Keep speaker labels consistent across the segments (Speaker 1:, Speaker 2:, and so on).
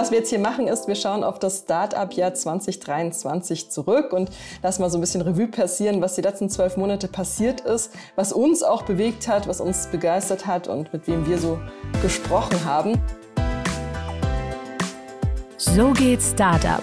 Speaker 1: Was wir jetzt hier machen, ist, wir schauen auf das Start-up-Jahr 2023 zurück und lassen mal so ein bisschen Revue passieren, was die letzten zwölf Monate passiert ist, was uns auch bewegt hat, was uns begeistert hat und mit wem wir so gesprochen haben.
Speaker 2: So geht Startup.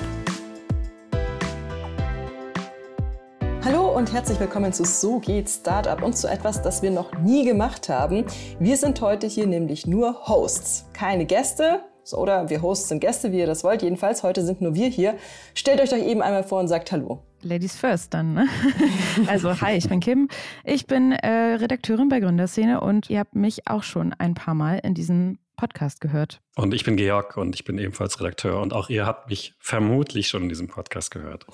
Speaker 1: Hallo und herzlich willkommen zu So geht Startup und zu etwas, das wir noch nie gemacht haben. Wir sind heute hier nämlich nur Hosts, keine Gäste. Oder wir Hosts sind Gäste, wie ihr das wollt. Jedenfalls, heute sind nur wir hier. Stellt euch doch eben einmal vor und sagt Hallo.
Speaker 3: Ladies first dann. Ne? Also, hi, ich bin Kim. Ich bin äh, Redakteurin bei Gründerszene und ihr habt mich auch schon ein paar Mal in diesen Podcast gehört.
Speaker 4: Und ich bin Georg und ich bin ebenfalls Redakteur und auch ihr habt mich vermutlich schon in diesem Podcast gehört.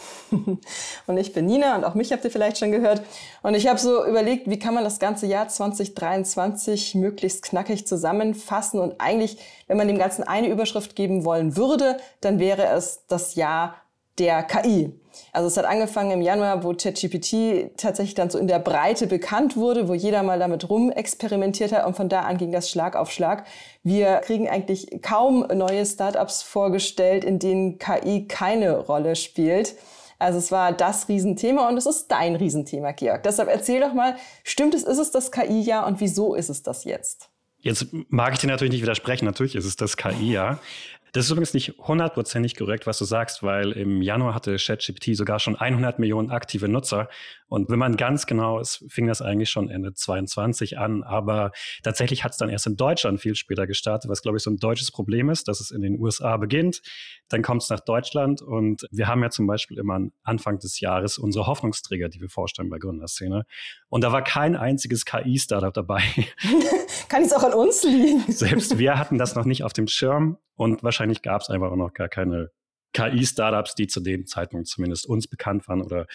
Speaker 1: und ich bin Nina und auch mich habt ihr vielleicht schon gehört. Und ich habe so überlegt, wie kann man das ganze Jahr 2023 möglichst knackig zusammenfassen und eigentlich, wenn man dem Ganzen eine Überschrift geben wollen würde, dann wäre es das Jahr der KI. Also es hat angefangen im Januar, wo ChatGPT tatsächlich dann so in der Breite bekannt wurde, wo jeder mal damit rumexperimentiert hat und von da an ging das Schlag auf Schlag. Wir kriegen eigentlich kaum neue Startups vorgestellt, in denen KI keine Rolle spielt. Also es war das Riesenthema und es ist dein Riesenthema, Georg. Deshalb erzähl doch mal, stimmt es, ist es das KI-Jahr und wieso ist es das jetzt?
Speaker 4: Jetzt mag ich dir natürlich nicht widersprechen. Natürlich ist es das KI-Jahr. Das ist übrigens nicht hundertprozentig korrekt, was du sagst, weil im Januar hatte ChatGPT sogar schon 100 Millionen aktive Nutzer. Und wenn man ganz genau ist, fing das eigentlich schon Ende 22 an. Aber tatsächlich hat es dann erst in Deutschland viel später gestartet, was, glaube ich, so ein deutsches Problem ist, dass es in den USA beginnt. Dann kommt es nach Deutschland. Und wir haben ja zum Beispiel immer Anfang des Jahres unsere Hoffnungsträger, die wir vorstellen bei Gründerszene. Und da war kein einziges KI-Startup dabei.
Speaker 1: Kann es auch an uns liegen?
Speaker 4: Selbst wir hatten das noch nicht auf dem Schirm. Und wahrscheinlich gab es einfach auch noch gar keine KI-Startups, die zu dem Zeitpunkt zumindest uns bekannt waren oder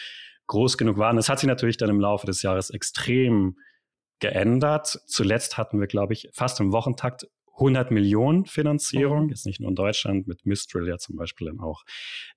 Speaker 4: groß genug waren. Das hat sich natürlich dann im Laufe des Jahres extrem geändert. Zuletzt hatten wir, glaube ich, fast im Wochentakt 100 Millionen Finanzierung, mhm. jetzt nicht nur in Deutschland, mit Mistral ja zum Beispiel dann auch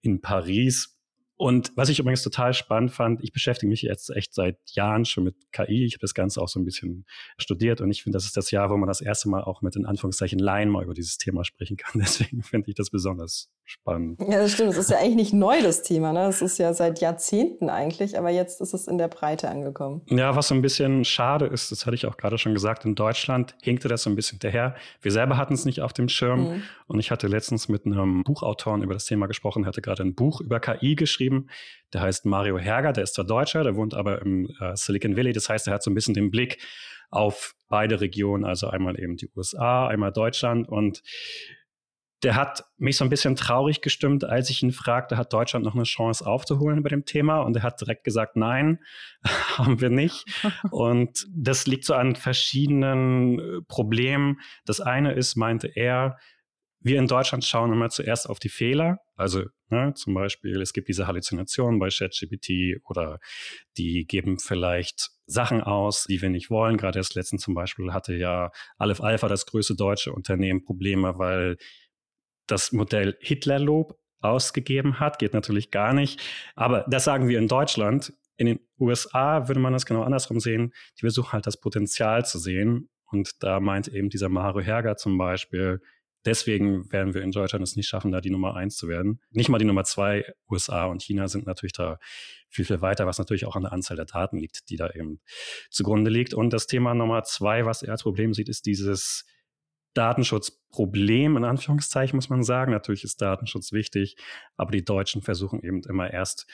Speaker 4: in Paris. Und was ich übrigens total spannend fand, ich beschäftige mich jetzt echt seit Jahren schon mit KI. Ich habe das Ganze auch so ein bisschen studiert und ich finde, das ist das Jahr, wo man das erste Mal auch mit in Anführungszeichen Laien mal über dieses Thema sprechen kann. Deswegen finde ich das besonders spannend.
Speaker 1: Ja, das stimmt. Es ist ja eigentlich nicht neu, das Thema. Ne? Das ist ja seit Jahrzehnten eigentlich, aber jetzt ist es in der Breite angekommen.
Speaker 4: Ja, was so ein bisschen schade ist, das hatte ich auch gerade schon gesagt, in Deutschland hinkte das so ein bisschen hinterher. Wir selber hatten es nicht auf dem Schirm. Mhm. Und ich hatte letztens mit einem Buchautoren über das Thema gesprochen, hatte gerade ein Buch über KI geschrieben. Der heißt Mario Herger, der ist zwar Deutscher, der wohnt aber im äh, Silicon Valley. Das heißt, er hat so ein bisschen den Blick auf beide Regionen, also einmal eben die USA, einmal Deutschland. Und der hat mich so ein bisschen traurig gestimmt, als ich ihn fragte, hat Deutschland noch eine Chance aufzuholen bei dem Thema? Und er hat direkt gesagt, nein, haben wir nicht. Und das liegt so an verschiedenen äh, Problemen. Das eine ist, meinte er, wir in Deutschland schauen immer zuerst auf die Fehler. Also ne, zum Beispiel, es gibt diese Halluzinationen bei ChatGPT oder die geben vielleicht Sachen aus, die wir nicht wollen. Gerade erst letztens zum Beispiel hatte ja Aleph Alpha, das größte deutsche Unternehmen, Probleme, weil das Modell Hitlerlob ausgegeben hat. Geht natürlich gar nicht. Aber das sagen wir in Deutschland. In den USA würde man das genau andersrum sehen. Die versuchen halt das Potenzial zu sehen. Und da meint eben dieser Mario Herger zum Beispiel, deswegen werden wir in Deutschland es nicht schaffen, da die Nummer eins zu werden. Nicht mal die Nummer zwei. USA und China sind natürlich da viel, viel weiter, was natürlich auch an der Anzahl der Daten liegt, die da eben zugrunde liegt. Und das Thema Nummer zwei, was er als Problem sieht, ist dieses Datenschutzproblem, in Anführungszeichen muss man sagen. Natürlich ist Datenschutz wichtig, aber die Deutschen versuchen eben immer erst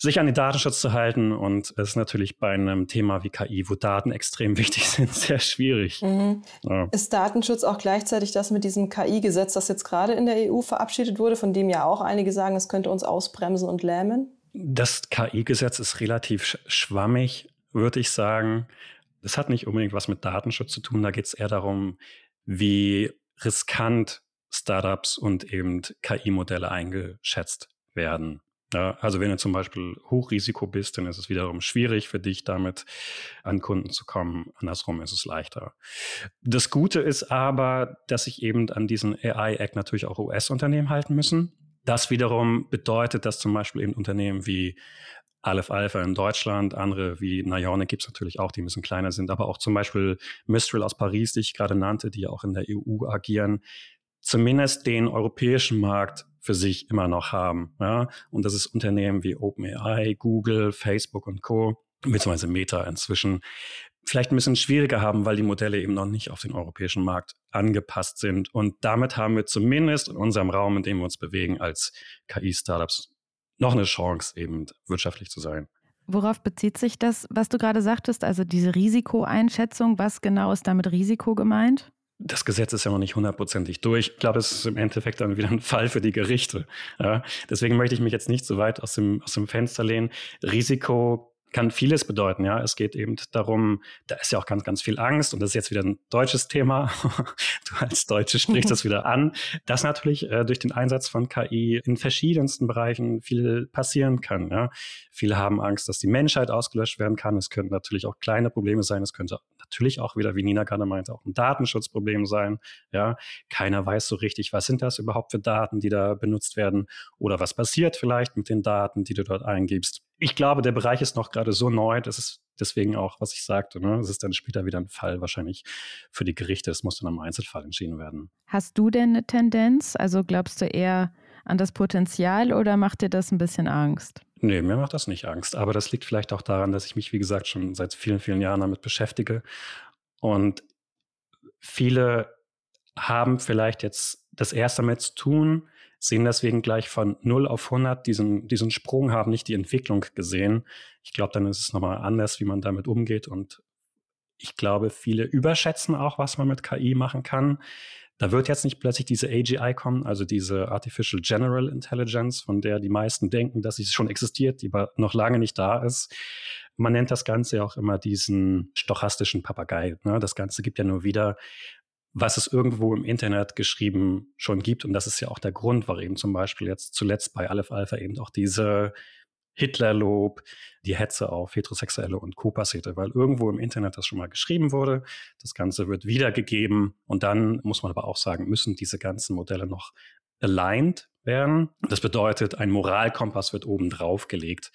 Speaker 4: sich an den Datenschutz zu halten. Und es ist natürlich bei einem Thema wie KI, wo Daten extrem wichtig sind, sehr schwierig. Mhm.
Speaker 1: Ja. Ist Datenschutz auch gleichzeitig das mit diesem KI-Gesetz, das jetzt gerade in der EU verabschiedet wurde, von dem ja auch einige sagen, es könnte uns ausbremsen und lähmen?
Speaker 4: Das KI-Gesetz ist relativ schwammig, würde ich sagen. Das hat nicht unbedingt was mit Datenschutz zu tun. Da geht es eher darum, wie riskant Startups und eben KI-Modelle eingeschätzt werden. Ja, also wenn du zum Beispiel Hochrisiko bist, dann ist es wiederum schwierig für dich, damit an Kunden zu kommen. Andersrum ist es leichter. Das Gute ist aber, dass sich eben an diesen AI-Act natürlich auch US-Unternehmen halten müssen. Das wiederum bedeutet, dass zum Beispiel eben Unternehmen wie Aleph Alpha in Deutschland, andere wie Nionic gibt es natürlich auch, die ein bisschen kleiner sind, aber auch zum Beispiel Mistral aus Paris, die ich gerade nannte, die auch in der EU agieren, zumindest den europäischen Markt für sich immer noch haben. Ja? Und das ist Unternehmen wie OpenAI, Google, Facebook und Co., beziehungsweise Meta inzwischen, vielleicht ein bisschen schwieriger haben, weil die Modelle eben noch nicht auf den europäischen Markt angepasst sind. Und damit haben wir zumindest in unserem Raum, in dem wir uns bewegen, als KI-Startups noch eine Chance, eben wirtschaftlich zu sein.
Speaker 3: Worauf bezieht sich das, was du gerade sagtest, also diese Risikoeinschätzung? Was genau ist damit Risiko gemeint?
Speaker 4: das Gesetz ist ja noch nicht hundertprozentig durch. Ich glaube, es ist im Endeffekt dann wieder ein Fall für die Gerichte. Ja, deswegen möchte ich mich jetzt nicht so weit aus dem, aus dem Fenster lehnen. Risiko kann vieles bedeuten. Ja, es geht eben darum, da ist ja auch ganz, ganz viel Angst und das ist jetzt wieder ein deutsches Thema. Du als Deutsche sprichst das wieder an, dass natürlich äh, durch den Einsatz von KI in verschiedensten Bereichen viel passieren kann. Ja. Viele haben Angst, dass die Menschheit ausgelöscht werden kann. Es könnten natürlich auch kleine Probleme sein. Es könnte natürlich auch wieder, wie Nina gerade meinte, auch ein Datenschutzproblem sein. Ja, keiner weiß so richtig, was sind das überhaupt für Daten, die da benutzt werden oder was passiert vielleicht mit den Daten, die du dort eingibst ich glaube, der Bereich ist noch gerade so neu, das ist deswegen auch, was ich sagte, ne? es ist dann später wieder ein Fall wahrscheinlich für die Gerichte. Es muss dann im Einzelfall entschieden werden.
Speaker 3: Hast du denn eine Tendenz? Also glaubst du eher an das Potenzial oder macht dir das ein bisschen Angst?
Speaker 4: Nee, mir macht das nicht Angst. Aber das liegt vielleicht auch daran, dass ich mich, wie gesagt, schon seit vielen, vielen Jahren damit beschäftige. Und viele haben vielleicht jetzt das erste damit zu tun, sehen deswegen gleich von 0 auf 100 diesen, diesen Sprung, haben nicht die Entwicklung gesehen. Ich glaube, dann ist es nochmal anders, wie man damit umgeht. Und ich glaube, viele überschätzen auch, was man mit KI machen kann. Da wird jetzt nicht plötzlich diese AGI kommen, also diese Artificial General Intelligence, von der die meisten denken, dass sie schon existiert, die aber noch lange nicht da ist. Man nennt das Ganze auch immer diesen stochastischen Papagei. Ne? Das Ganze gibt ja nur wieder, was es irgendwo im Internet geschrieben schon gibt. Und das ist ja auch der Grund, warum eben zum Beispiel jetzt zuletzt bei Aleph Alpha eben auch diese Hitlerlob, die Hetze auf Heterosexuelle und Co. passierte, weil irgendwo im Internet das schon mal geschrieben wurde. Das Ganze wird wiedergegeben und dann muss man aber auch sagen, müssen diese ganzen Modelle noch aligned werden. Das bedeutet, ein Moralkompass wird oben drauf gelegt.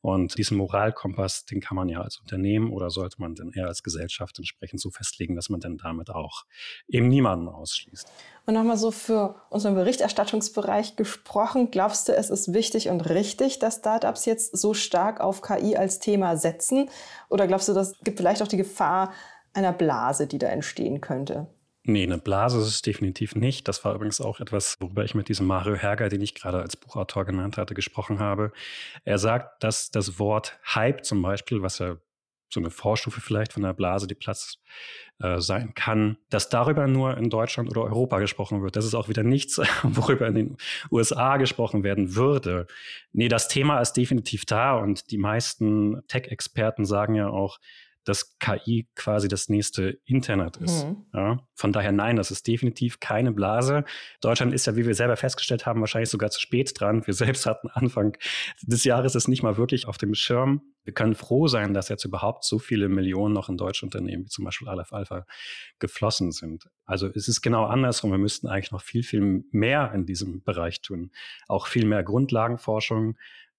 Speaker 4: Und diesen Moralkompass, den kann man ja als Unternehmen oder sollte man dann eher als Gesellschaft entsprechend so festlegen, dass man dann damit auch eben niemanden ausschließt.
Speaker 1: Und nochmal so für unseren Berichterstattungsbereich gesprochen, glaubst du, es ist wichtig und richtig, dass Startups jetzt so stark auf KI als Thema setzen? Oder glaubst du, das gibt vielleicht auch die Gefahr einer Blase, die da entstehen könnte?
Speaker 4: Nee, eine Blase ist es definitiv nicht. Das war übrigens auch etwas, worüber ich mit diesem Mario Herger, den ich gerade als Buchautor genannt hatte, gesprochen habe. Er sagt, dass das Wort Hype zum Beispiel, was ja so eine Vorstufe vielleicht von einer Blase, die Platz äh, sein kann, dass darüber nur in Deutschland oder Europa gesprochen wird. Das ist auch wieder nichts, worüber in den USA gesprochen werden würde. Nee, das Thema ist definitiv da und die meisten Tech-Experten sagen ja auch, dass KI quasi das nächste Internet ist. Mhm. Ja, von daher nein, das ist definitiv keine Blase. Deutschland ist ja, wie wir selber festgestellt haben, wahrscheinlich sogar zu spät dran. Wir selbst hatten Anfang des Jahres es nicht mal wirklich auf dem Schirm. Wir können froh sein, dass jetzt überhaupt so viele Millionen noch in deutsche Unternehmen, wie zum Beispiel Aleph Alpha, geflossen sind. Also es ist genau andersrum. Wir müssten eigentlich noch viel, viel mehr in diesem Bereich tun. Auch viel mehr Grundlagenforschung,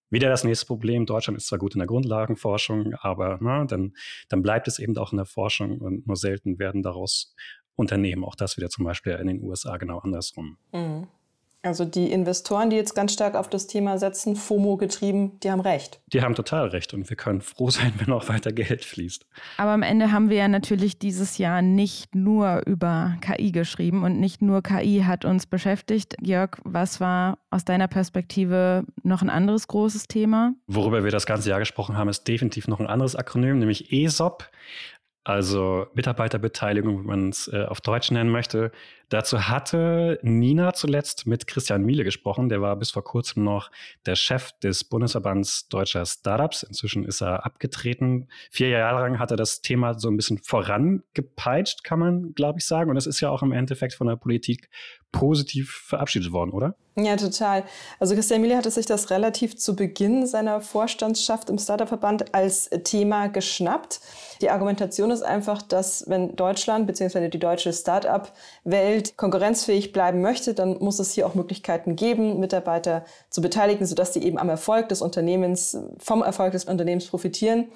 Speaker 4: wieder das nächste Problem. Deutschland ist zwar gut in der Grundlagenforschung, aber na, ne, dann, dann bleibt es eben auch in der Forschung und nur selten werden daraus Unternehmen. Auch das wieder zum Beispiel in den USA genau andersrum.
Speaker 1: Mhm. Also die Investoren, die jetzt ganz stark auf das Thema setzen, FOMO getrieben, die haben recht.
Speaker 4: Die haben total recht und wir können froh sein, wenn auch weiter Geld fließt.
Speaker 3: Aber am Ende haben wir ja natürlich dieses Jahr nicht nur über KI geschrieben und nicht nur KI hat uns beschäftigt. Jörg, was war aus deiner Perspektive noch ein anderes großes Thema?
Speaker 4: Worüber wir das ganze Jahr gesprochen haben, ist definitiv noch ein anderes Akronym, nämlich ESOP also Mitarbeiterbeteiligung, wenn man es äh, auf Deutsch nennen möchte. Dazu hatte Nina zuletzt mit Christian Miele gesprochen. Der war bis vor kurzem noch der Chef des Bundesverbands deutscher Startups. Inzwischen ist er abgetreten. Vier Jahre lang hat er das Thema so ein bisschen vorangepeitscht, kann man, glaube ich, sagen. Und es ist ja auch im Endeffekt von der Politik positiv verabschiedet worden, oder?
Speaker 1: Ja, total. Also Christian Miele hatte sich das relativ zu Beginn seiner Vorstandschaft im Startup-Verband als Thema geschnappt. Die Argumentation ist einfach, dass wenn Deutschland bzw. die deutsche Startup-Welt Welt konkurrenzfähig bleiben möchte, dann muss es hier auch Möglichkeiten geben, Mitarbeiter zu beteiligen, sodass sie eben am Erfolg des Unternehmens, vom Erfolg des Unternehmens profitieren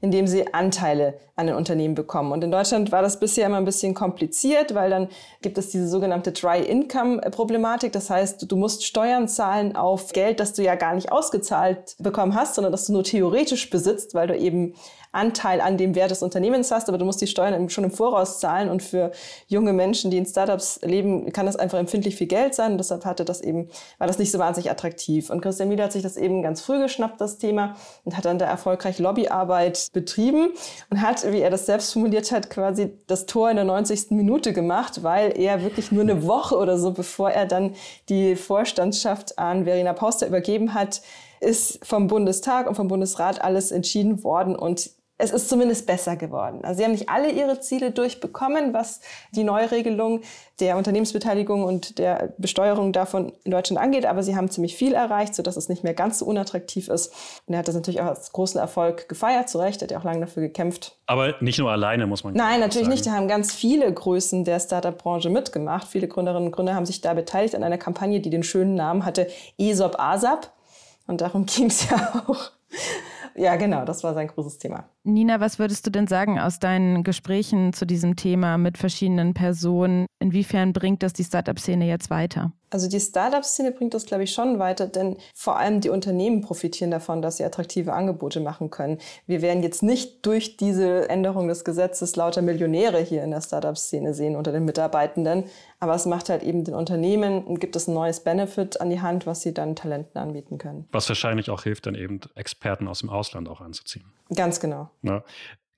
Speaker 1: indem sie Anteile an den Unternehmen bekommen. Und in Deutschland war das bisher immer ein bisschen kompliziert, weil dann gibt es diese sogenannte Dry Income Problematik. Das heißt, du musst Steuern zahlen auf Geld, das du ja gar nicht ausgezahlt bekommen hast, sondern das du nur theoretisch besitzt, weil du eben Anteil an dem Wert des Unternehmens hast, aber du musst die Steuern schon im Voraus zahlen und für junge Menschen, die in Startups leben, kann das einfach empfindlich viel Geld sein und deshalb hatte das eben, war das nicht so wahnsinnig attraktiv. Und Christian Miele hat sich das eben ganz früh geschnappt, das Thema, und hat dann da erfolgreich Lobbyarbeit betrieben und hat, wie er das selbst formuliert hat, quasi das Tor in der 90. Minute gemacht, weil er wirklich nur eine Woche oder so, bevor er dann die Vorstandschaft an Verena Pauster übergeben hat, ist vom Bundestag und vom Bundesrat alles entschieden worden und es ist zumindest besser geworden. Also sie haben nicht alle ihre Ziele durchbekommen, was die Neuregelung der Unternehmensbeteiligung und der Besteuerung davon in Deutschland angeht, aber sie haben ziemlich viel erreicht, sodass es nicht mehr ganz so unattraktiv ist. Und er hat das natürlich auch als großen Erfolg gefeiert, zu Recht, hat ja auch lange dafür gekämpft.
Speaker 4: Aber nicht nur alleine, muss man
Speaker 1: Nein, natürlich sagen. nicht. Da haben ganz viele Größen der Startup-Branche mitgemacht. Viele Gründerinnen und Gründer haben sich da beteiligt an einer Kampagne, die den schönen Namen hatte ESOP ASAP. Und darum ging es ja auch. Ja, genau, das war sein großes Thema.
Speaker 3: Nina, was würdest du denn sagen aus deinen Gesprächen zu diesem Thema mit verschiedenen Personen? Inwiefern bringt das die Startup-Szene jetzt weiter?
Speaker 1: Also die Startup-Szene bringt das, glaube ich, schon weiter, denn vor allem die Unternehmen profitieren davon, dass sie attraktive Angebote machen können. Wir werden jetzt nicht durch diese Änderung des Gesetzes lauter Millionäre hier in der Startup-Szene sehen unter den Mitarbeitenden, aber es macht halt eben den Unternehmen und gibt es ein neues Benefit an die Hand, was sie dann Talenten anbieten können.
Speaker 4: Was wahrscheinlich auch hilft, dann eben Experten aus dem Ausland auch anzuziehen.
Speaker 1: Ganz genau.
Speaker 4: Ja.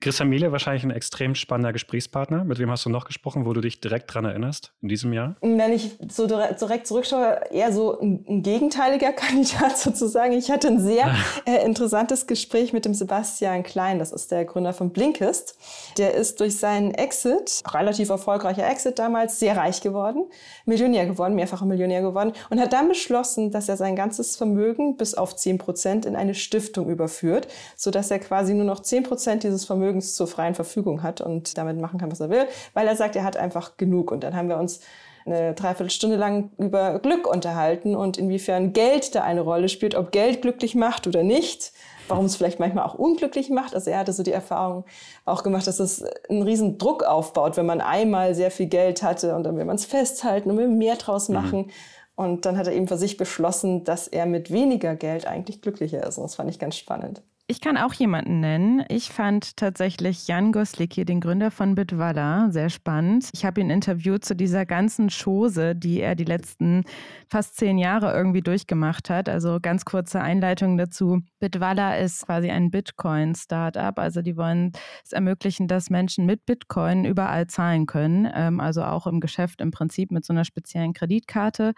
Speaker 4: Christian Miele, wahrscheinlich ein extrem spannender Gesprächspartner. Mit wem hast du noch gesprochen, wo du dich direkt dran erinnerst in diesem Jahr?
Speaker 1: Wenn ich so direkt zurückschaue, eher so ein, ein gegenteiliger Kandidat sozusagen. Ich hatte ein sehr äh, interessantes Gespräch mit dem Sebastian Klein. Das ist der Gründer von Blinkist. Der ist durch seinen Exit, relativ erfolgreicher Exit damals, sehr reich geworden, Millionär geworden, mehrfacher Millionär geworden und hat dann beschlossen, dass er sein ganzes Vermögen bis auf 10 Prozent in eine Stiftung überführt, sodass er quasi nur noch 10 Prozent dieses Vermögens Vermögens zur freien Verfügung hat und damit machen kann, was er will, weil er sagt, er hat einfach genug. Und dann haben wir uns eine Dreiviertelstunde lang über Glück unterhalten und inwiefern Geld da eine Rolle spielt, ob Geld glücklich macht oder nicht, warum es vielleicht manchmal auch unglücklich macht. Also er hatte so die Erfahrung auch gemacht, dass es einen riesen Druck aufbaut, wenn man einmal sehr viel Geld hatte und dann will man es festhalten und will mehr draus mhm. machen. Mhm. Und dann hat er eben für sich beschlossen, dass er mit weniger Geld eigentlich glücklicher ist. Und das fand ich ganz spannend.
Speaker 3: Ich kann auch jemanden nennen. Ich fand tatsächlich Jan Goslicki, den Gründer von Bitwala, sehr spannend. Ich habe ihn interviewt zu dieser ganzen Chose, die er die letzten fast zehn Jahre irgendwie durchgemacht hat. Also ganz kurze Einleitung dazu. Bitwala ist quasi ein Bitcoin-Startup. Also die wollen es ermöglichen, dass Menschen mit Bitcoin überall zahlen können. Ähm, also auch im Geschäft im Prinzip mit so einer speziellen Kreditkarte.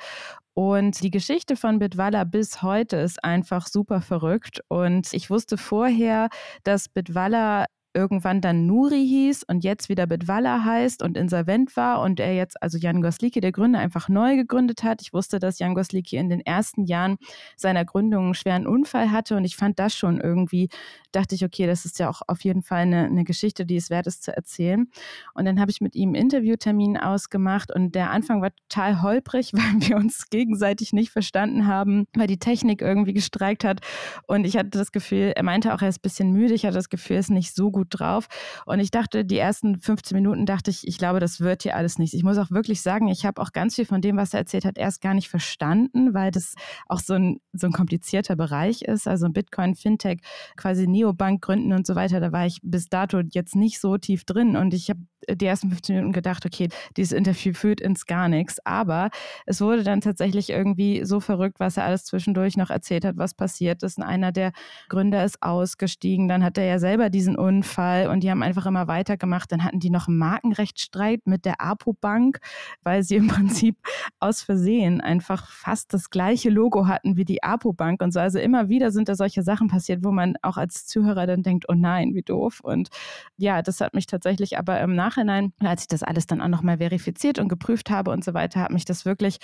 Speaker 3: Und die Geschichte von Bitwala bis heute ist einfach super verrückt. Und ich wusste vorher, dass Bitwala irgendwann dann Nuri hieß und jetzt wieder Bitwalla heißt und insolvent war und er jetzt, also Jan Gosliki, der Gründer, einfach neu gegründet hat. Ich wusste, dass Jan Gosliki in den ersten Jahren seiner Gründung einen schweren Unfall hatte und ich fand das schon irgendwie, dachte ich, okay, das ist ja auch auf jeden Fall eine, eine Geschichte, die es wert ist zu erzählen. Und dann habe ich mit ihm einen Interviewtermin ausgemacht und der Anfang war total holprig, weil wir uns gegenseitig nicht verstanden haben, weil die Technik irgendwie gestreikt hat und ich hatte das Gefühl, er meinte auch, er ist ein bisschen müde, ich hatte das Gefühl, er ist nicht so gut gut drauf. Und ich dachte, die ersten 15 Minuten dachte ich, ich glaube, das wird hier alles nichts. Ich muss auch wirklich sagen, ich habe auch ganz viel von dem, was er erzählt hat, erst gar nicht verstanden, weil das auch so ein, so ein komplizierter Bereich ist. Also Bitcoin, Fintech, quasi Neobank gründen und so weiter. Da war ich bis dato jetzt nicht so tief drin. Und ich habe die ersten 15 Minuten gedacht, okay, dieses Interview führt ins gar nichts. Aber es wurde dann tatsächlich irgendwie so verrückt, was er alles zwischendurch noch erzählt hat, was passiert ist. Und einer der Gründer ist ausgestiegen. Dann hat er ja selber diesen Unfall und die haben einfach immer weitergemacht. Dann hatten die noch einen Markenrechtsstreit mit der Apo-Bank, weil sie im Prinzip aus Versehen einfach fast das gleiche Logo hatten wie die Apo-Bank und so. Also immer wieder sind da solche Sachen passiert, wo man auch als Zuhörer dann denkt, oh nein, wie doof. Und ja, das hat mich tatsächlich aber im Nachhinein Nachhinein, als ich das alles dann auch nochmal verifiziert und geprüft habe und so weiter, hat mich das wirklich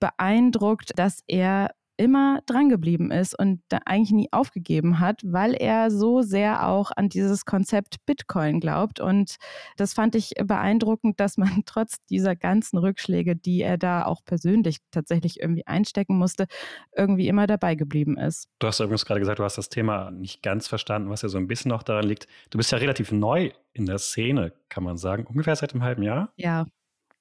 Speaker 3: beeindruckt, dass er immer drangeblieben ist und da eigentlich nie aufgegeben hat, weil er so sehr auch an dieses Konzept Bitcoin glaubt. Und das fand ich beeindruckend, dass man trotz dieser ganzen Rückschläge, die er da auch persönlich tatsächlich irgendwie einstecken musste, irgendwie immer dabei geblieben ist.
Speaker 4: Du hast übrigens gerade gesagt, du hast das Thema nicht ganz verstanden, was ja so ein bisschen noch daran liegt. Du bist ja relativ neu in der Szene, kann man sagen. Ungefähr seit einem halben Jahr?
Speaker 3: Ja,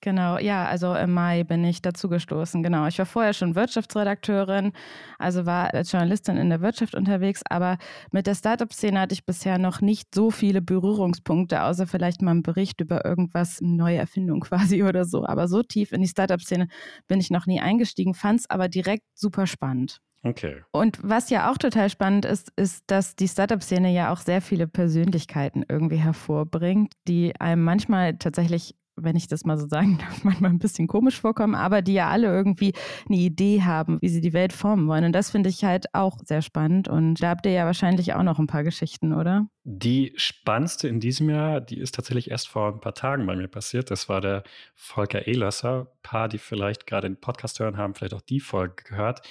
Speaker 3: Genau, ja, also im Mai bin ich dazu gestoßen. Genau, ich war vorher schon Wirtschaftsredakteurin, also war als Journalistin in der Wirtschaft unterwegs, aber mit der Startup-Szene hatte ich bisher noch nicht so viele Berührungspunkte, außer vielleicht mal ein Bericht über irgendwas, eine neue Erfindung quasi oder so. Aber so tief in die Startup-Szene bin ich noch nie eingestiegen, fand es aber direkt super spannend.
Speaker 4: Okay.
Speaker 3: Und was ja auch total spannend ist, ist, dass die Startup-Szene ja auch sehr viele Persönlichkeiten irgendwie hervorbringt, die einem manchmal tatsächlich wenn ich das mal so sagen darf, manchmal ein bisschen komisch vorkommen, aber die ja alle irgendwie eine Idee haben, wie sie die Welt formen wollen. Und das finde ich halt auch sehr spannend. Und da habt ihr ja wahrscheinlich auch noch ein paar Geschichten, oder?
Speaker 4: Die spannendste in diesem Jahr, die ist tatsächlich erst vor ein paar Tagen bei mir passiert. Das war der Volker Ehlasser. Ein paar, die vielleicht gerade den Podcast hören, haben vielleicht auch die Folge gehört.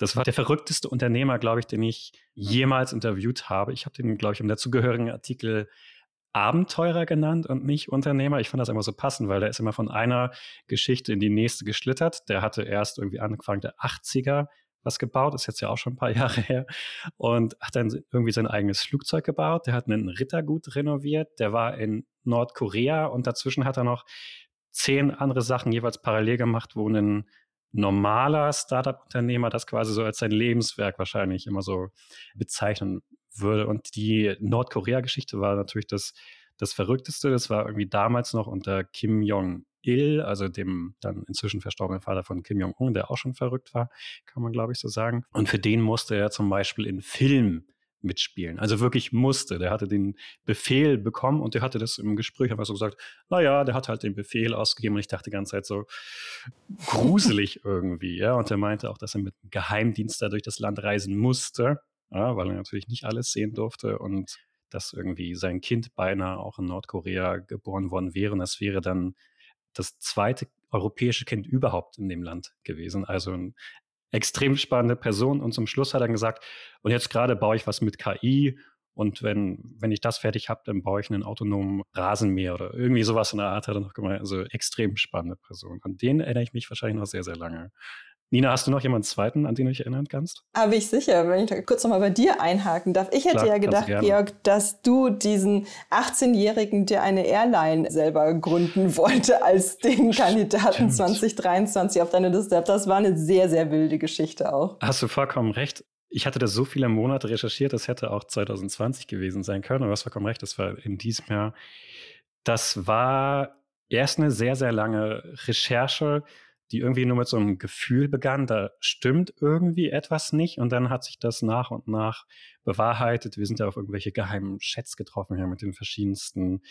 Speaker 4: Das war der verrückteste Unternehmer, glaube ich, den ich jemals interviewt habe. Ich habe den, glaube ich, im dazugehörigen Artikel Abenteurer genannt und nicht Unternehmer. Ich fand das immer so passend, weil der ist immer von einer Geschichte in die nächste geschlittert. Der hatte erst irgendwie Anfang der 80er was gebaut, ist jetzt ja auch schon ein paar Jahre her, und hat dann irgendwie sein eigenes Flugzeug gebaut. Der hat einen Rittergut renoviert, der war in Nordkorea und dazwischen hat er noch zehn andere Sachen jeweils parallel gemacht, wo ein normaler Startup-Unternehmer das quasi so als sein Lebenswerk wahrscheinlich immer so bezeichnen würde. Und die Nordkorea-Geschichte war natürlich das, das Verrückteste. Das war irgendwie damals noch unter Kim Jong-il, also dem dann inzwischen verstorbenen Vater von Kim Jong-un, der auch schon verrückt war, kann man glaube ich so sagen. Und für den musste er zum Beispiel in Film mitspielen. Also wirklich musste. Der hatte den Befehl bekommen und der hatte das im Gespräch einfach so gesagt, naja, der hat halt den Befehl ausgegeben und ich dachte die ganze Zeit so gruselig irgendwie, ja. Und er meinte auch, dass er mit Geheimdienst da durch das Land reisen musste ja, weil er natürlich nicht alles sehen durfte und dass irgendwie sein Kind beinahe auch in Nordkorea geboren worden wäre. Und das wäre dann das zweite europäische Kind überhaupt in dem Land gewesen. Also eine extrem spannende Person. Und zum Schluss hat er gesagt, und jetzt gerade baue ich was mit KI. Und wenn, wenn ich das fertig habe, dann baue ich einen autonomen Rasenmäher oder irgendwie sowas in der Art hat er noch gemeint. Also extrem spannende Person. An den erinnere ich mich wahrscheinlich noch sehr, sehr lange. Nina, hast du noch jemanden zweiten, an den du dich erinnern kannst?
Speaker 1: Habe ich sicher, wenn ich kurz noch mal bei dir einhaken darf. Ich hätte Klar, ja gedacht, Georg, dass du diesen 18-Jährigen, der eine Airline selber gründen wollte, als den Kandidaten Stimmt. 2023 auf deine Liste habt. Das war eine sehr, sehr wilde Geschichte auch.
Speaker 4: Hast du vollkommen recht. Ich hatte das so viele Monate recherchiert, das hätte auch 2020 gewesen sein können. Aber du hast vollkommen recht, das war in diesem Jahr. Das war erst eine sehr, sehr lange Recherche die irgendwie nur mit so einem Gefühl begann, da stimmt irgendwie etwas nicht und dann hat sich das nach und nach bewahrheitet. Wir sind ja auf irgendwelche geheimen Chats getroffen, wir haben mit den verschiedensten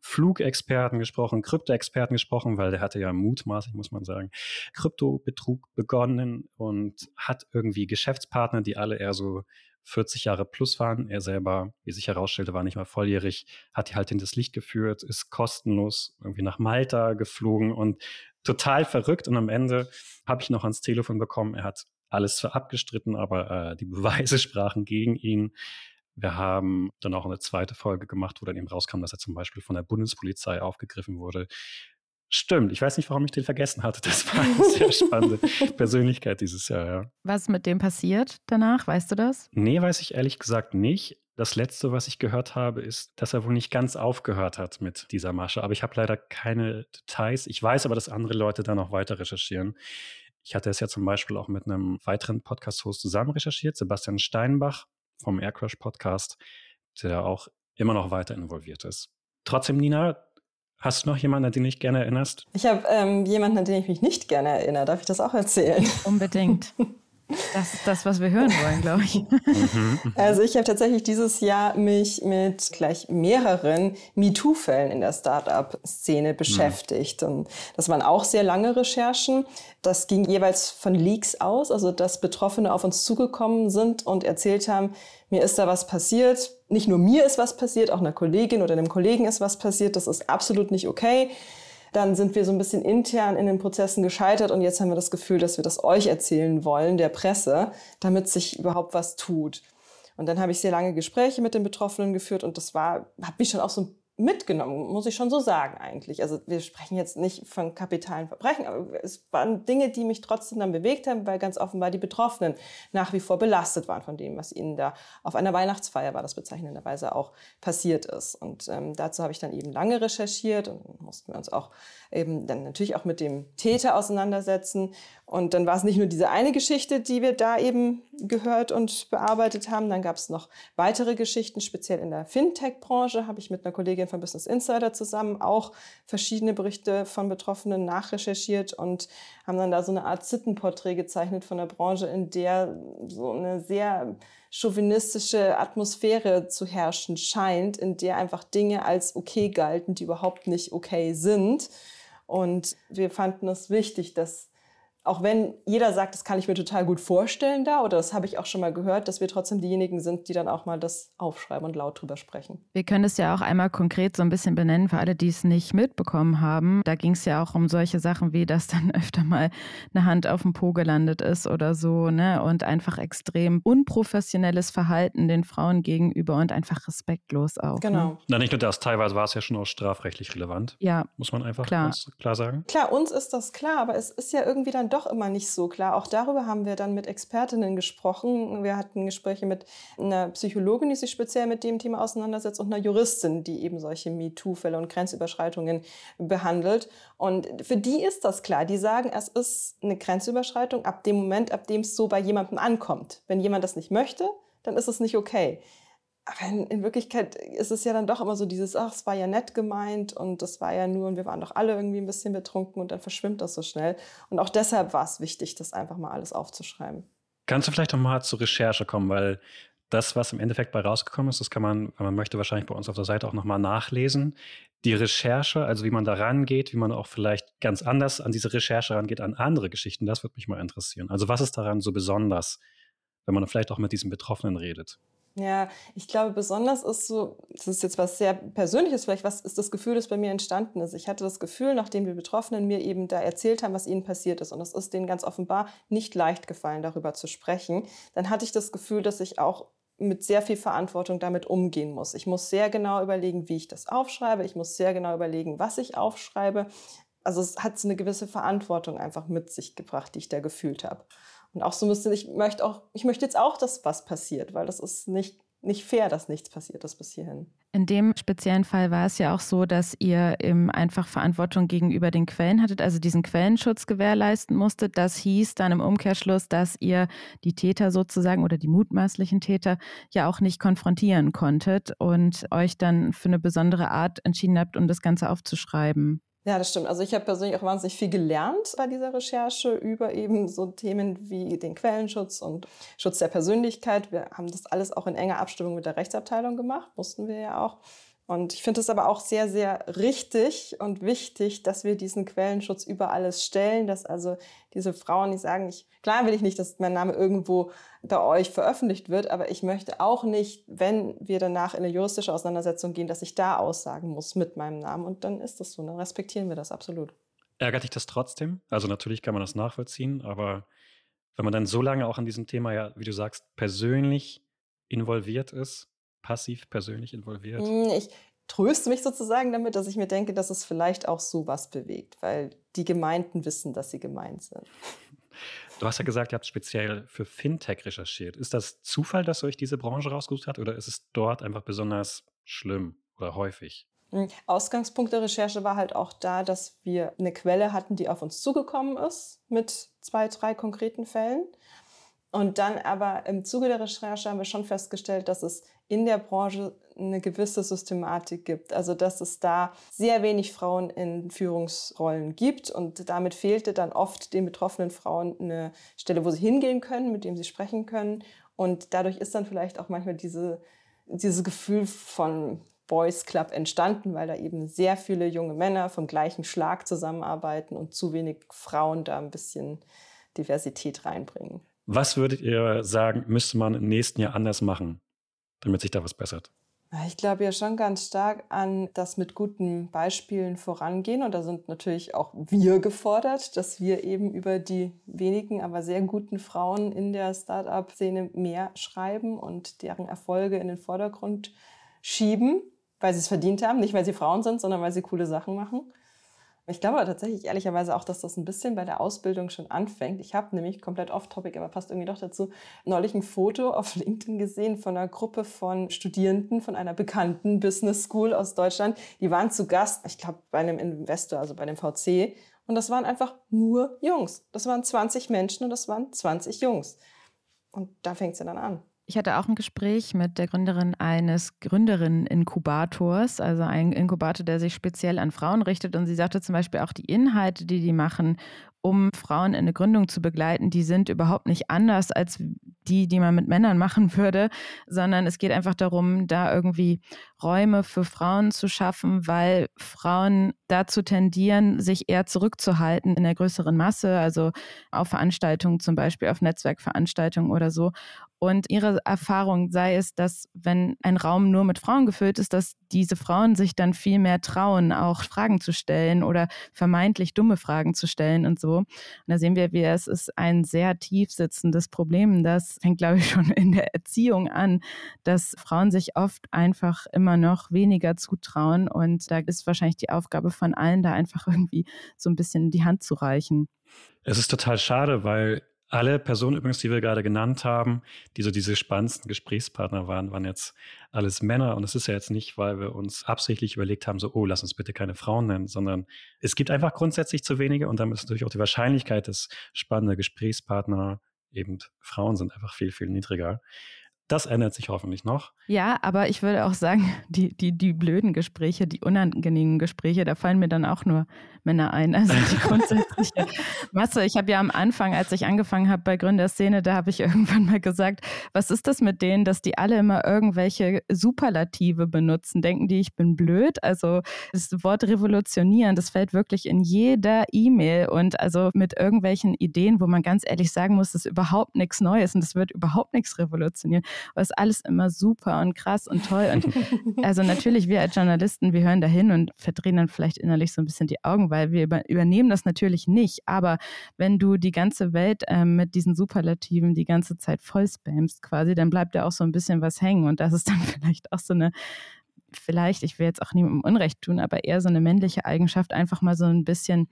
Speaker 4: Flugexperten gesprochen, Kryptoexperten gesprochen, weil der hatte ja mutmaßlich, muss man sagen, Kryptobetrug begonnen und hat irgendwie Geschäftspartner, die alle eher so 40 Jahre plus waren. Er selber, wie sich herausstellte, war nicht mal volljährig, hat die halt in das Licht geführt, ist kostenlos irgendwie nach Malta geflogen und total verrückt. Und am Ende habe ich noch ans Telefon bekommen, er hat alles für abgestritten, aber äh, die Beweise sprachen gegen ihn. Wir haben dann auch eine zweite Folge gemacht, wo dann eben rauskam, dass er zum Beispiel von der Bundespolizei aufgegriffen wurde. Stimmt, ich weiß nicht, warum ich den vergessen hatte. Das war eine sehr spannende Persönlichkeit dieses Jahr, ja.
Speaker 3: Was ist mit dem passiert danach? Weißt du das?
Speaker 4: Nee, weiß ich ehrlich gesagt nicht. Das letzte, was ich gehört habe, ist, dass er wohl nicht ganz aufgehört hat mit dieser Masche. Aber ich habe leider keine Details. Ich weiß aber, dass andere Leute da noch weiter recherchieren. Ich hatte es ja zum Beispiel auch mit einem weiteren Podcast-Host zusammen recherchiert, Sebastian Steinbach vom Aircrash Podcast, der auch immer noch weiter involviert ist. Trotzdem, Nina, Hast du noch jemanden, an den du dich gerne erinnerst?
Speaker 1: Ich habe ähm, jemanden, an den ich mich nicht gerne erinnere. Darf ich das auch erzählen?
Speaker 3: Unbedingt. Das ist das, was wir hören wollen, glaube ich.
Speaker 1: Mhm. Also ich habe tatsächlich dieses Jahr mich mit gleich mehreren MeToo-Fällen in der Startup-Szene mhm. beschäftigt. Und das waren auch sehr lange Recherchen. Das ging jeweils von Leaks aus, also dass Betroffene auf uns zugekommen sind und erzählt haben, mir ist da was passiert. Nicht nur mir ist was passiert, auch einer Kollegin oder einem Kollegen ist was passiert. Das ist absolut nicht okay Dann sind wir so ein bisschen intern in den Prozessen gescheitert und jetzt haben wir das Gefühl, dass wir das euch erzählen wollen, der Presse, damit sich überhaupt was tut. Und dann habe ich sehr lange Gespräche mit den Betroffenen geführt und das war, hat mich schon auch so ein mitgenommen, muss ich schon so sagen eigentlich. Also wir sprechen jetzt nicht von kapitalen Verbrechen, aber es waren Dinge, die mich trotzdem dann bewegt haben, weil ganz offenbar die Betroffenen nach wie vor belastet waren von dem, was ihnen da auf einer Weihnachtsfeier war, das bezeichnenderweise auch passiert ist. Und ähm, dazu habe ich dann eben lange recherchiert und mussten wir uns auch eben dann natürlich auch mit dem Täter auseinandersetzen. Und dann war es nicht nur diese eine Geschichte, die wir da eben gehört und bearbeitet haben. Dann gab es noch weitere Geschichten, speziell in der Fintech-Branche habe ich mit einer Kollegin von Business Insider zusammen auch verschiedene Berichte von Betroffenen nachrecherchiert und haben dann da so eine Art Sittenporträt gezeichnet von der Branche, in der so eine sehr chauvinistische Atmosphäre zu herrschen scheint, in der einfach Dinge als okay galten, die überhaupt nicht okay sind. Und wir fanden es wichtig, dass auch wenn jeder sagt, das kann ich mir total gut vorstellen da, oder das habe ich auch schon mal gehört, dass wir trotzdem diejenigen sind, die dann auch mal das aufschreiben und laut drüber sprechen.
Speaker 3: Wir können es ja auch einmal konkret so ein bisschen benennen für alle, die es nicht mitbekommen haben. Da ging es ja auch um solche Sachen wie, dass dann öfter mal eine Hand auf dem Po gelandet ist oder so, ne? Und einfach extrem unprofessionelles Verhalten den Frauen gegenüber und einfach respektlos auch.
Speaker 1: Ne? Genau. Ne?
Speaker 4: Na, nicht nur das, teilweise war es ja schon auch strafrechtlich relevant.
Speaker 3: Ja.
Speaker 4: Muss man einfach klar. klar sagen.
Speaker 1: Klar, uns ist das klar, aber es ist ja irgendwie dann doch immer nicht so klar. Auch darüber haben wir dann mit Expertinnen gesprochen. Wir hatten Gespräche mit einer Psychologin, die sich speziell mit dem Thema auseinandersetzt, und einer Juristin, die eben solche MeToo-Fälle und Grenzüberschreitungen behandelt. Und für die ist das klar. Die sagen, es ist eine Grenzüberschreitung ab dem Moment, ab dem es so bei jemandem ankommt. Wenn jemand das nicht möchte, dann ist es nicht okay aber in, in, Wirklichkeit ist es ja dann doch immer so dieses, ach, es war ja nett gemeint und das war ja nur und wir waren doch alle irgendwie ein bisschen betrunken und dann verschwimmt das so schnell. Und auch deshalb war es wichtig, das einfach mal alles aufzuschreiben.
Speaker 4: Kannst du vielleicht noch mal zur Recherche kommen, weil das, was im Endeffekt bei rausgekommen ist, das kann man, wenn man möchte, wahrscheinlich bei uns auf der Seite auch noch mal nachlesen. Die Recherche, also wie man da rangeht, wie man auch vielleicht ganz anders an diese Recherche rangeht, an andere Geschichten, das würde mich mal interessieren. Also was ist daran so besonders, wenn man vielleicht auch mit diesen Betroffenen redet?
Speaker 1: Ja, ich glaube, besonders ist so, das ist jetzt was sehr Persönliches, vielleicht was ist das Gefühl, das bei mir entstanden ist. Ich hatte das Gefühl, nachdem die Betroffenen mir eben da erzählt haben, was ihnen passiert ist, und es ist denen ganz offenbar nicht leicht gefallen, darüber zu sprechen, dann hatte ich das Gefühl, dass ich auch mit sehr viel Verantwortung damit umgehen muss. Ich muss sehr genau überlegen, wie ich das aufschreibe. Ich muss sehr genau überlegen, was ich aufschreibe. Also es hat so eine gewisse Verantwortung einfach mit sich gebracht, die ich da gefühlt habe. Und auch so müsste ich möchte auch, ich möchte jetzt auch, dass was passiert, weil das ist nicht, nicht fair, dass nichts passiert ist bis hierhin.
Speaker 3: In dem speziellen Fall war es ja auch so, dass ihr eben einfach Verantwortung gegenüber den Quellen hattet, also diesen Quellenschutz gewährleisten musstet. Das hieß dann im Umkehrschluss, dass ihr die Täter sozusagen oder die mutmaßlichen Täter ja auch nicht konfrontieren konntet und euch dann für eine besondere Art entschieden habt, um das Ganze aufzuschreiben.
Speaker 1: Ja, das stimmt. Also ich habe persönlich auch wahnsinnig viel gelernt bei dieser Recherche über eben so Themen wie den Quellenschutz und Schutz der Persönlichkeit. Wir haben das alles auch in enger Abstimmung mit der Rechtsabteilung gemacht, mussten wir ja auch. Und ich finde es aber auch sehr, sehr richtig und wichtig, dass wir diesen Quellenschutz über alles stellen, dass also diese Frauen, die sagen, ich, klar will ich nicht, dass mein Name irgendwo bei euch veröffentlicht wird, aber ich möchte auch nicht, wenn wir danach in eine juristische Auseinandersetzung gehen, dass ich da aussagen muss mit meinem Namen. Und dann ist das so, dann respektieren wir das absolut.
Speaker 4: Ärgert dich das trotzdem? Also natürlich kann man das nachvollziehen, aber wenn man dann so lange auch an diesem Thema, ja, wie du sagst, persönlich involviert ist, passiv persönlich involviert?
Speaker 1: Hm, ich tröste mich sozusagen damit, dass ich mir denke, dass es vielleicht auch sowas bewegt, weil die Gemeinden wissen, dass sie gemeint sind.
Speaker 4: Du hast ja gesagt, ihr habt speziell für Fintech recherchiert. Ist das Zufall, dass euch diese Branche rausgesucht habt oder ist es dort einfach besonders schlimm oder häufig?
Speaker 1: Hm, Ausgangspunkt der Recherche war halt auch da, dass wir eine Quelle hatten, die auf uns zugekommen ist mit zwei, drei konkreten Fällen. Und dann aber im Zuge der Recherche haben wir schon festgestellt, dass es in der Branche eine gewisse Systematik gibt. Also dass es da sehr wenig Frauen in Führungsrollen gibt und damit fehlte dann oft den betroffenen Frauen eine Stelle, wo sie hingehen können, mit dem sie sprechen können. Und dadurch ist dann vielleicht auch manchmal diese, dieses Gefühl von Boys Club entstanden, weil da eben sehr viele junge Männer vom gleichen Schlag zusammenarbeiten und zu wenig Frauen da ein bisschen Diversität reinbringen.
Speaker 4: Was würdet ihr sagen, müsste man im nächsten Jahr anders machen, damit sich da was bessert?
Speaker 1: Ich glaube ja schon ganz stark an das mit guten Beispielen vorangehen. Und da sind natürlich auch wir gefordert, dass wir eben über die wenigen, aber sehr guten Frauen in der Start-up-Szene mehr schreiben und deren Erfolge in den Vordergrund schieben, weil sie es verdient haben. Nicht, weil sie Frauen sind, sondern weil sie coole Sachen machen. Ich glaube tatsächlich ehrlicherweise auch, dass das ein bisschen bei der Ausbildung schon anfängt. Ich habe nämlich komplett off-topic, aber passt irgendwie doch dazu, neulich ein Foto auf LinkedIn gesehen von einer Gruppe von Studierenden von einer bekannten Business School aus Deutschland. Die waren zu Gast, ich glaube, bei einem Investor, also bei dem VC. Und das waren einfach nur Jungs. Das waren 20 Menschen und das waren 20 Jungs. Und da fängt es ja dann an.
Speaker 3: Ich hatte auch ein Gespräch mit der Gründerin eines Gründerinnen-Inkubators, also ein Inkubator, der sich speziell an Frauen richtet. Und sie sagte zum Beispiel auch, die Inhalte, die die machen, um Frauen in eine Gründung zu begleiten, die sind überhaupt nicht anders als die, die man mit Männern machen würde, sondern es geht einfach darum, da irgendwie Räume für Frauen zu schaffen, weil Frauen dazu tendieren, sich eher zurückzuhalten in der größeren Masse, also auf Veranstaltungen zum Beispiel, auf Netzwerkveranstaltungen oder so. Und ihre Erfahrung sei es, dass wenn ein Raum nur mit Frauen gefüllt ist, dass diese Frauen sich dann viel mehr trauen, auch Fragen zu stellen oder vermeintlich dumme Fragen zu stellen und so. Und da sehen wir, wie es ist ein sehr tief sitzendes Problem. Das fängt, glaube ich, schon in der Erziehung an, dass Frauen sich oft einfach immer noch weniger zutrauen. Und da ist wahrscheinlich die Aufgabe von allen, da einfach irgendwie so ein bisschen die Hand zu reichen.
Speaker 4: Es ist total schade, weil alle Personen übrigens, die wir gerade genannt haben, die so diese spannendsten Gesprächspartner waren, waren jetzt alles Männer. Und es ist ja jetzt nicht, weil wir uns absichtlich überlegt haben, so, oh, lass uns bitte keine Frauen nennen, sondern es gibt einfach grundsätzlich zu wenige und damit ist natürlich auch die Wahrscheinlichkeit, dass spannende Gesprächspartner eben Frauen sind, einfach viel, viel niedriger. Das ändert sich hoffentlich noch.
Speaker 3: Ja, aber ich würde auch sagen, die, die, die blöden Gespräche, die unangenehmen Gespräche, da fallen mir dann auch nur Männer ein. Also die grundsätzliche Masse. Ich habe ja am Anfang, als ich angefangen habe bei Gründerszene, da habe ich irgendwann mal gesagt, was ist das mit denen, dass die alle immer irgendwelche Superlative benutzen? Denken die, ich bin blöd? Also das Wort revolutionieren, das fällt wirklich in jeder E-Mail und also mit irgendwelchen Ideen, wo man ganz ehrlich sagen muss, das ist überhaupt nichts Neues und das wird überhaupt nichts revolutionieren. Aber es ist alles immer super und krass und toll. Und also natürlich, wir als Journalisten, wir hören da hin und verdrehen dann vielleicht innerlich so ein bisschen die Augen, weil wir über, übernehmen das natürlich nicht. Aber wenn du die ganze Welt ähm, mit diesen Superlativen die ganze Zeit voll spammst quasi, dann bleibt ja auch so ein bisschen was hängen. Und das ist dann vielleicht auch so eine vielleicht, ich will jetzt auch niemandem Unrecht tun, aber eher so eine männliche Eigenschaft, einfach mal so ein bisschen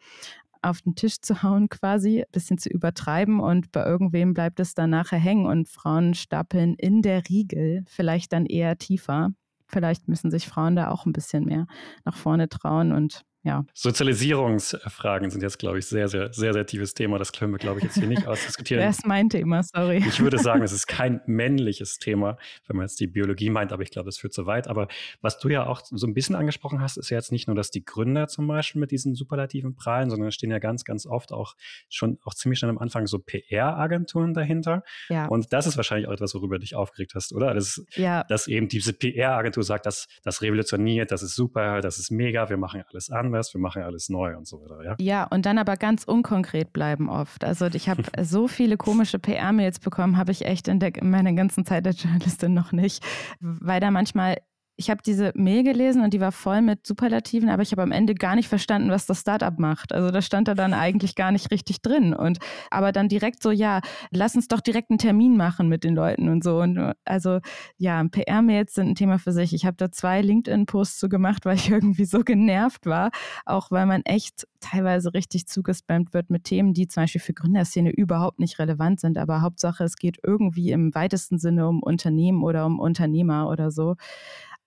Speaker 3: auf den Tisch zu hauen quasi, ein bisschen zu übertreiben und bei irgendwem bleibt es dann nachher hängen und Frauen stapeln in der Riegel vielleicht dann eher tiefer. Vielleicht müssen sich Frauen da auch ein bisschen mehr nach vorne trauen und ja.
Speaker 4: Sozialisierungsfragen sind jetzt, glaube ich, sehr, sehr, sehr, sehr tiefes Thema. Das können wir, glaube ich, jetzt hier nicht ausdiskutieren.
Speaker 3: Das ist mein Thema, sorry.
Speaker 4: Ich würde sagen, es ist kein männliches Thema, wenn man jetzt die Biologie meint, aber ich glaube, das führt zu weit. Aber was du ja auch so ein bisschen angesprochen hast, ist ja jetzt nicht nur, dass die Gründer zum Beispiel mit diesen superlativen prahlen, sondern es stehen ja ganz, ganz oft auch schon auch ziemlich schnell am Anfang so PR-Agenturen dahinter. Ja. Und das ist wahrscheinlich auch etwas, worüber du dich aufgeregt hast, oder? Das, ja. Dass eben diese PR-Agentur sagt, dass das revolutioniert, das ist super, das ist mega, wir machen alles an anders, wir machen alles neu und so weiter. Ja,
Speaker 3: ja und dann aber ganz unkonkret bleiben oft. Also ich habe so viele komische PR-Mails bekommen, habe ich echt in, der, in meiner ganzen Zeit als Journalistin noch nicht, weil da manchmal ich habe diese Mail gelesen und die war voll mit Superlativen, aber ich habe am Ende gar nicht verstanden, was das Startup macht. Also da stand da dann eigentlich gar nicht richtig drin. Und aber dann direkt so, ja, lass uns doch direkt einen Termin machen mit den Leuten und so. Und also ja, PR-Mails sind ein Thema für sich. Ich habe da zwei LinkedIn-Posts zu gemacht, weil ich irgendwie so genervt war, auch weil man echt teilweise richtig zugespammt wird mit Themen, die zum Beispiel für Gründerszene überhaupt nicht relevant sind. Aber Hauptsache, es geht irgendwie im weitesten Sinne um Unternehmen oder um Unternehmer oder so.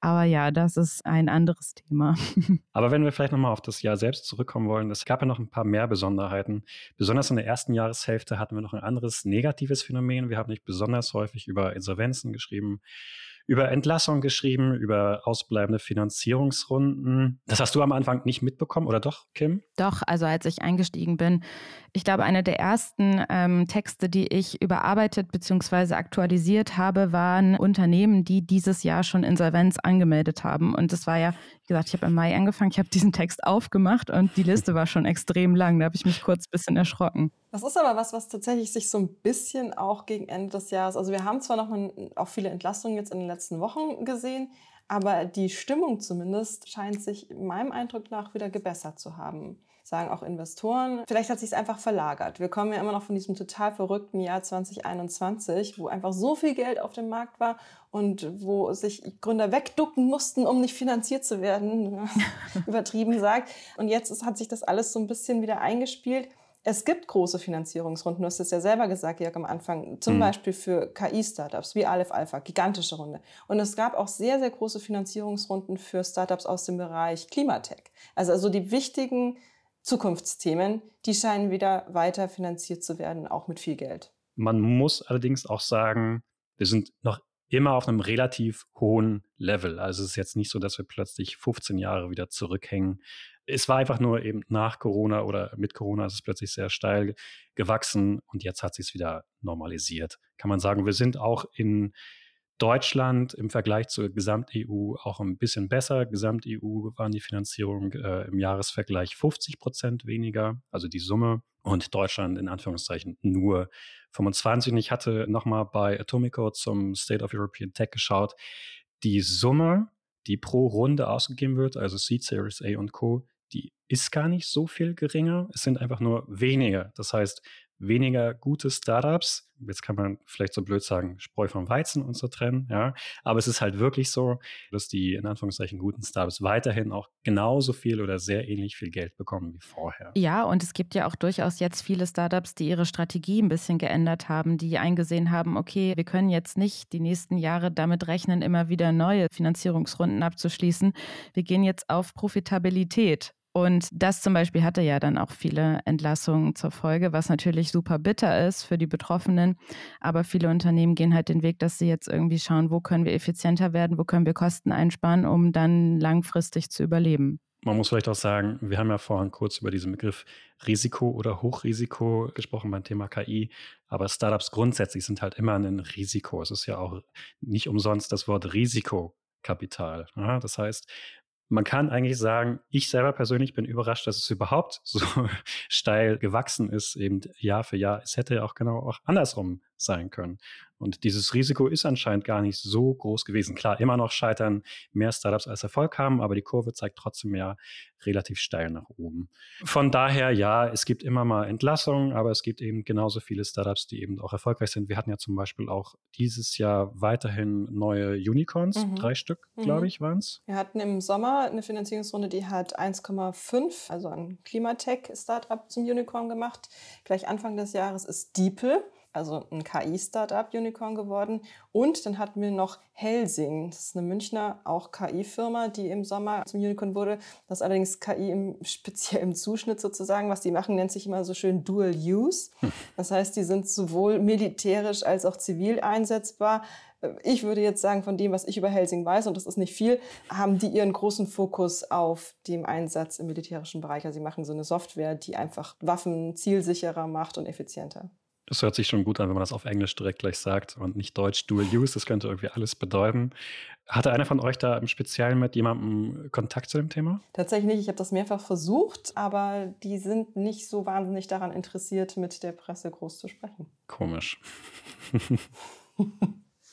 Speaker 3: Aber ja, das ist ein anderes Thema.
Speaker 4: Aber wenn wir vielleicht nochmal auf das Jahr selbst zurückkommen wollen, es gab ja noch ein paar mehr Besonderheiten. Besonders in der ersten Jahreshälfte hatten wir noch ein anderes negatives Phänomen. Wir haben nicht besonders häufig über Insolvenzen geschrieben über Entlassung geschrieben, über ausbleibende Finanzierungsrunden. Das hast du am Anfang nicht mitbekommen, oder doch, Kim?
Speaker 3: Doch, also als ich eingestiegen bin. Ich glaube, einer der ersten ähm, Texte, die ich überarbeitet bzw. aktualisiert habe, waren Unternehmen, die dieses Jahr schon Insolvenz angemeldet haben. Und das war ja, wie gesagt, ich habe im Mai angefangen, ich habe diesen Text aufgemacht und die Liste war schon extrem lang. Da habe ich mich kurz ein bisschen erschrocken.
Speaker 1: Das ist aber was, was tatsächlich sich so ein bisschen auch gegen Ende des Jahres, also wir haben zwar noch mal auch viele Entlastungen jetzt in den letzten Wochen gesehen, Aber die Stimmung zumindest scheint sich meinem Eindruck nach wieder gebessert zu haben sagen auch Investoren. Vielleicht hat sich es einfach verlagert. Wir kommen ja immer noch von diesem total verrückten Jahr 2021, wo einfach so viel Geld auf dem Markt war und wo sich Gründer wegducken mussten, um nicht finanziert zu werden, übertrieben sagt. Und jetzt ist, hat sich das alles so ein bisschen wieder eingespielt. Es gibt große Finanzierungsrunden, du hast es ja selber gesagt, Jörg, am Anfang, zum mhm. Beispiel für KI-Startups wie Aleph Alpha, gigantische Runde. Und es gab auch sehr, sehr große Finanzierungsrunden für Startups aus dem Bereich Klimatech. Also, also die wichtigen Zukunftsthemen, die scheinen wieder weiter finanziert zu werden, auch mit viel Geld.
Speaker 4: Man muss allerdings auch sagen, wir sind noch immer auf einem relativ hohen Level. Also es ist jetzt nicht so, dass wir plötzlich 15 Jahre wieder zurückhängen. Es war einfach nur eben nach Corona oder mit Corona ist es plötzlich sehr steil gewachsen und jetzt hat sich es wieder normalisiert. Kann man sagen, wir sind auch in Deutschland im Vergleich zur Gesamt-EU auch ein bisschen besser. Gesamt-EU waren die Finanzierung äh, im Jahresvergleich 50 Prozent weniger, also die Summe. Und Deutschland in Anführungszeichen nur 25. Ich hatte nochmal bei Atomico zum State of European Tech geschaut. Die Summe, die pro Runde ausgegeben wird, also Seed Series A und Co., die ist gar nicht so viel geringer. Es sind einfach nur weniger. Das heißt, weniger gute Startups. Jetzt kann man vielleicht so blöd sagen, Spreu vom Weizen und so trennen, ja. Aber es ist halt wirklich so, dass die in Anführungszeichen guten Startups weiterhin auch genauso viel oder sehr ähnlich viel Geld bekommen wie vorher.
Speaker 3: Ja, und es gibt ja auch durchaus jetzt viele Startups, die ihre Strategie ein bisschen geändert haben, die eingesehen haben, okay, wir können jetzt nicht die nächsten Jahre damit rechnen, immer wieder neue Finanzierungsrunden abzuschließen. Wir gehen jetzt auf Profitabilität und das zum Beispiel hatte ja dann auch viele Entlassungen zur Folge, was natürlich super bitter ist für die Betroffenen. Aber viele Unternehmen gehen halt den Weg, dass sie jetzt irgendwie schauen, wo können wir effizienter werden, wo können wir Kosten einsparen, um dann langfristig zu überleben.
Speaker 4: Man muss vielleicht auch sagen, wir haben ja vorhin kurz über diesen Begriff Risiko oder Hochrisiko gesprochen beim Thema KI. Aber Startups grundsätzlich sind halt immer ein Risiko. Es ist ja auch nicht umsonst das Wort Risikokapital. Ja, das heißt, man kann eigentlich sagen, ich selber persönlich bin überrascht, dass es überhaupt so steil gewachsen ist, eben Jahr für Jahr. Es hätte ja auch genau auch andersrum sein können. Und dieses Risiko ist anscheinend gar nicht so groß gewesen. Klar, immer noch scheitern mehr Startups als Erfolg haben, aber die Kurve zeigt trotzdem ja relativ steil nach oben. Von daher, ja, es gibt immer mal Entlassungen, aber es gibt eben genauso viele Startups, die eben auch erfolgreich sind. Wir hatten ja zum Beispiel auch dieses Jahr weiterhin neue Unicorns, mhm. drei Stück, glaube mhm. ich, waren es.
Speaker 1: Wir hatten im Sommer eine Finanzierungsrunde, die hat 1,5, also ein Klimatech-Startup zum Unicorn gemacht. Gleich Anfang des Jahres ist Diepel also ein KI-Startup-Unicorn geworden. Und dann hatten wir noch Helsing. Das ist eine Münchner, auch KI-Firma, die im Sommer zum Unicorn wurde. Das ist allerdings KI im speziellen Zuschnitt sozusagen. Was die machen, nennt sich immer so schön Dual Use. Das heißt, die sind sowohl militärisch als auch zivil einsetzbar. Ich würde jetzt sagen, von dem, was ich über Helsing weiß, und das ist nicht viel, haben die ihren großen Fokus auf dem Einsatz im militärischen Bereich. Also sie machen so eine Software, die einfach Waffen zielsicherer macht und effizienter.
Speaker 4: Das hört sich schon gut an, wenn man das auf Englisch direkt gleich sagt und nicht Deutsch Dual Use. Das könnte irgendwie alles bedeuten. Hatte einer von euch da im Speziellen mit jemandem Kontakt zu dem Thema?
Speaker 1: Tatsächlich nicht. Ich habe das mehrfach versucht, aber die sind nicht so wahnsinnig daran interessiert, mit der Presse groß zu sprechen.
Speaker 4: Komisch.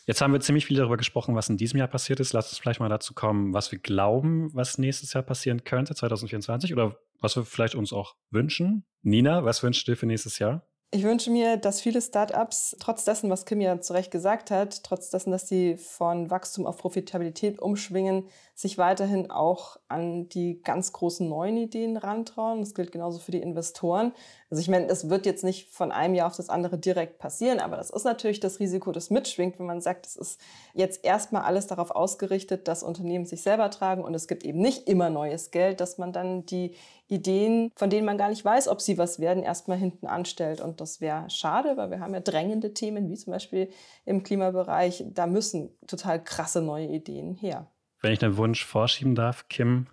Speaker 4: Jetzt haben wir ziemlich viel darüber gesprochen, was in diesem Jahr passiert ist. Lass uns vielleicht mal dazu kommen, was wir glauben, was nächstes Jahr passieren könnte, 2024, oder was wir vielleicht uns auch wünschen. Nina, was wünschst du dir für nächstes Jahr?
Speaker 1: Ich wünsche mir, dass viele Startups, trotz dessen, was Kim ja zu Recht gesagt hat, trotz dessen, dass sie von Wachstum auf Profitabilität umschwingen, sich weiterhin auch an die ganz großen neuen Ideen rantrauen. Das gilt genauso für die Investoren. Also ich meine, es wird jetzt nicht von einem Jahr auf das andere direkt passieren, aber das ist natürlich das Risiko, das mitschwingt, wenn man sagt, es ist jetzt erstmal alles darauf ausgerichtet, dass Unternehmen sich selber tragen und es gibt eben nicht immer neues Geld, dass man dann die Ideen, von denen man gar nicht weiß, ob sie was werden, erstmal hinten anstellt. Und das wäre schade, weil wir haben ja drängende Themen, wie zum Beispiel im Klimabereich. Da müssen total krasse neue Ideen her.
Speaker 4: Wenn ich einen Wunsch vorschieben darf, Kim,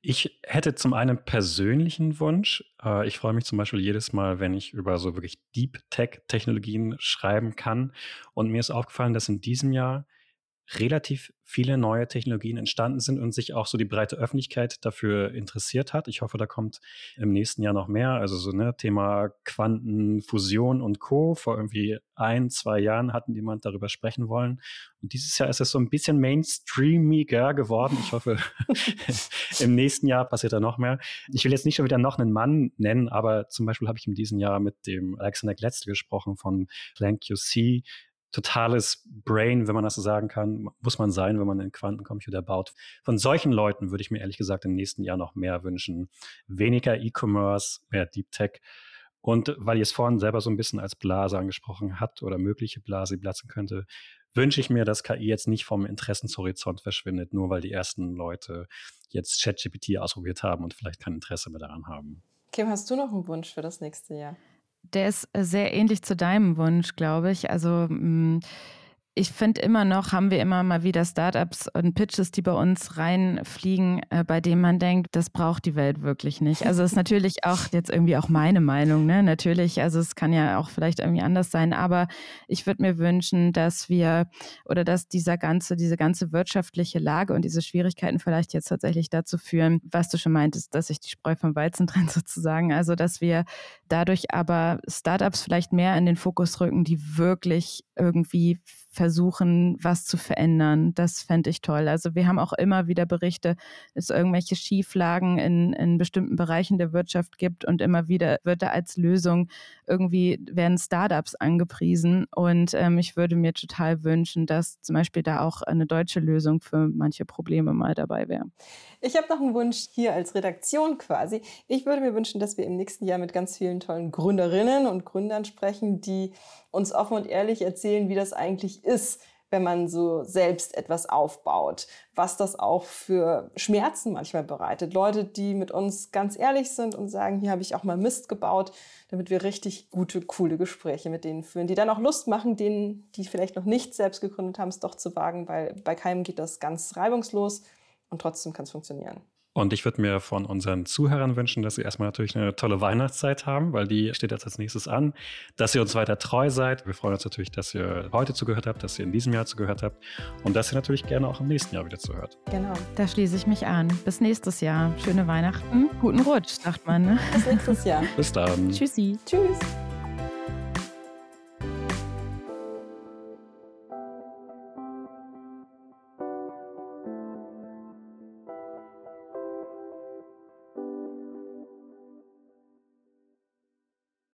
Speaker 4: ich hätte zum einen persönlichen Wunsch. Äh, ich freue mich zum Beispiel jedes Mal, wenn ich über so wirklich Deep Tech Technologien schreiben kann. Und mir ist aufgefallen, dass in diesem Jahr relativ viele neue Technologien entstanden sind und sich auch so die breite Öffentlichkeit dafür interessiert hat. Ich hoffe, da kommt im nächsten Jahr noch mehr. Also so ne Thema Quantenfusion und Co. Vor irgendwie ein, zwei Jahren hatten jemand darüber sprechen wollen. Und dieses Jahr ist es so ein bisschen mainstreamiger geworden. Ich hoffe, im nächsten Jahr passiert da noch mehr. Ich will jetzt nicht schon wieder noch einen Mann nennen, aber zum Beispiel habe ich in diesem Jahr mit dem Alexander Gletzl gesprochen von Planck QC, totales Brain, wenn man das so sagen kann, muss man sein, wenn man einen Quantencomputer baut. Von solchen Leuten würde ich mir ehrlich gesagt im nächsten Jahr noch mehr wünschen. Weniger E-Commerce, mehr Deep Tech. Und weil ihr es vorhin selber so ein bisschen als Blase angesprochen habt oder mögliche Blase platzen könnte, wünsche ich mir, dass KI jetzt nicht vom Interessenshorizont verschwindet, nur weil die ersten Leute jetzt ChatGPT ausprobiert haben und vielleicht kein Interesse mehr daran haben.
Speaker 1: Kim, hast du noch einen Wunsch für das nächste Jahr?
Speaker 3: Der ist äh, sehr ähnlich zu deinem Wunsch, glaube ich. Also mm, ich finde immer noch, haben wir immer mal wieder Startups und Pitches, die bei uns reinfliegen, äh, bei denen man denkt, das braucht die Welt wirklich nicht. Also ist natürlich auch jetzt irgendwie auch meine Meinung, ne? Natürlich, also es kann ja auch vielleicht irgendwie anders sein, aber ich würde mir wünschen, dass wir oder dass dieser ganze, diese ganze wirtschaftliche Lage und diese Schwierigkeiten vielleicht jetzt tatsächlich dazu führen, was du schon meintest, dass sich die Spreu vom Weizen trennt sozusagen. Also dass wir dadurch aber Startups vielleicht mehr in den Fokus rücken, die wirklich irgendwie versuchen, was zu verändern. Das fände ich toll. Also wir haben auch immer wieder Berichte, dass es irgendwelche Schieflagen in, in bestimmten Bereichen der Wirtschaft gibt und immer wieder wird da als Lösung irgendwie werden Startups angepriesen. Und ähm, ich würde mir total wünschen, dass zum Beispiel da auch eine deutsche Lösung für manche Probleme mal dabei wäre.
Speaker 1: Ich habe noch einen Wunsch hier als Redaktion quasi. Ich würde mir wünschen, dass wir im nächsten Jahr mit ganz vielen tollen Gründerinnen und Gründern sprechen, die uns offen und ehrlich erzählen, wie das eigentlich ist, wenn man so selbst etwas aufbaut, was das auch für Schmerzen manchmal bereitet. Leute, die mit uns ganz ehrlich sind und sagen, hier habe ich auch mal Mist gebaut, damit wir richtig gute, coole Gespräche mit denen führen, die dann auch Lust machen, denen, die vielleicht noch nicht selbst gegründet haben, es doch zu wagen, weil bei keinem geht das ganz reibungslos und trotzdem kann es funktionieren.
Speaker 4: Und ich würde mir von unseren Zuhörern wünschen, dass sie erstmal natürlich eine tolle Weihnachtszeit haben, weil die steht jetzt als nächstes an. Dass ihr uns weiter treu seid. Wir freuen uns natürlich, dass ihr heute zugehört habt, dass ihr in diesem Jahr zugehört habt und dass ihr natürlich gerne auch im nächsten Jahr wieder zuhört.
Speaker 3: Genau. Da schließe ich mich an. Bis nächstes Jahr. Schöne Weihnachten. Guten Rutsch, sagt man. Ne?
Speaker 1: Bis nächstes Jahr.
Speaker 4: Bis dann.
Speaker 3: Tschüssi.
Speaker 1: Tschüss.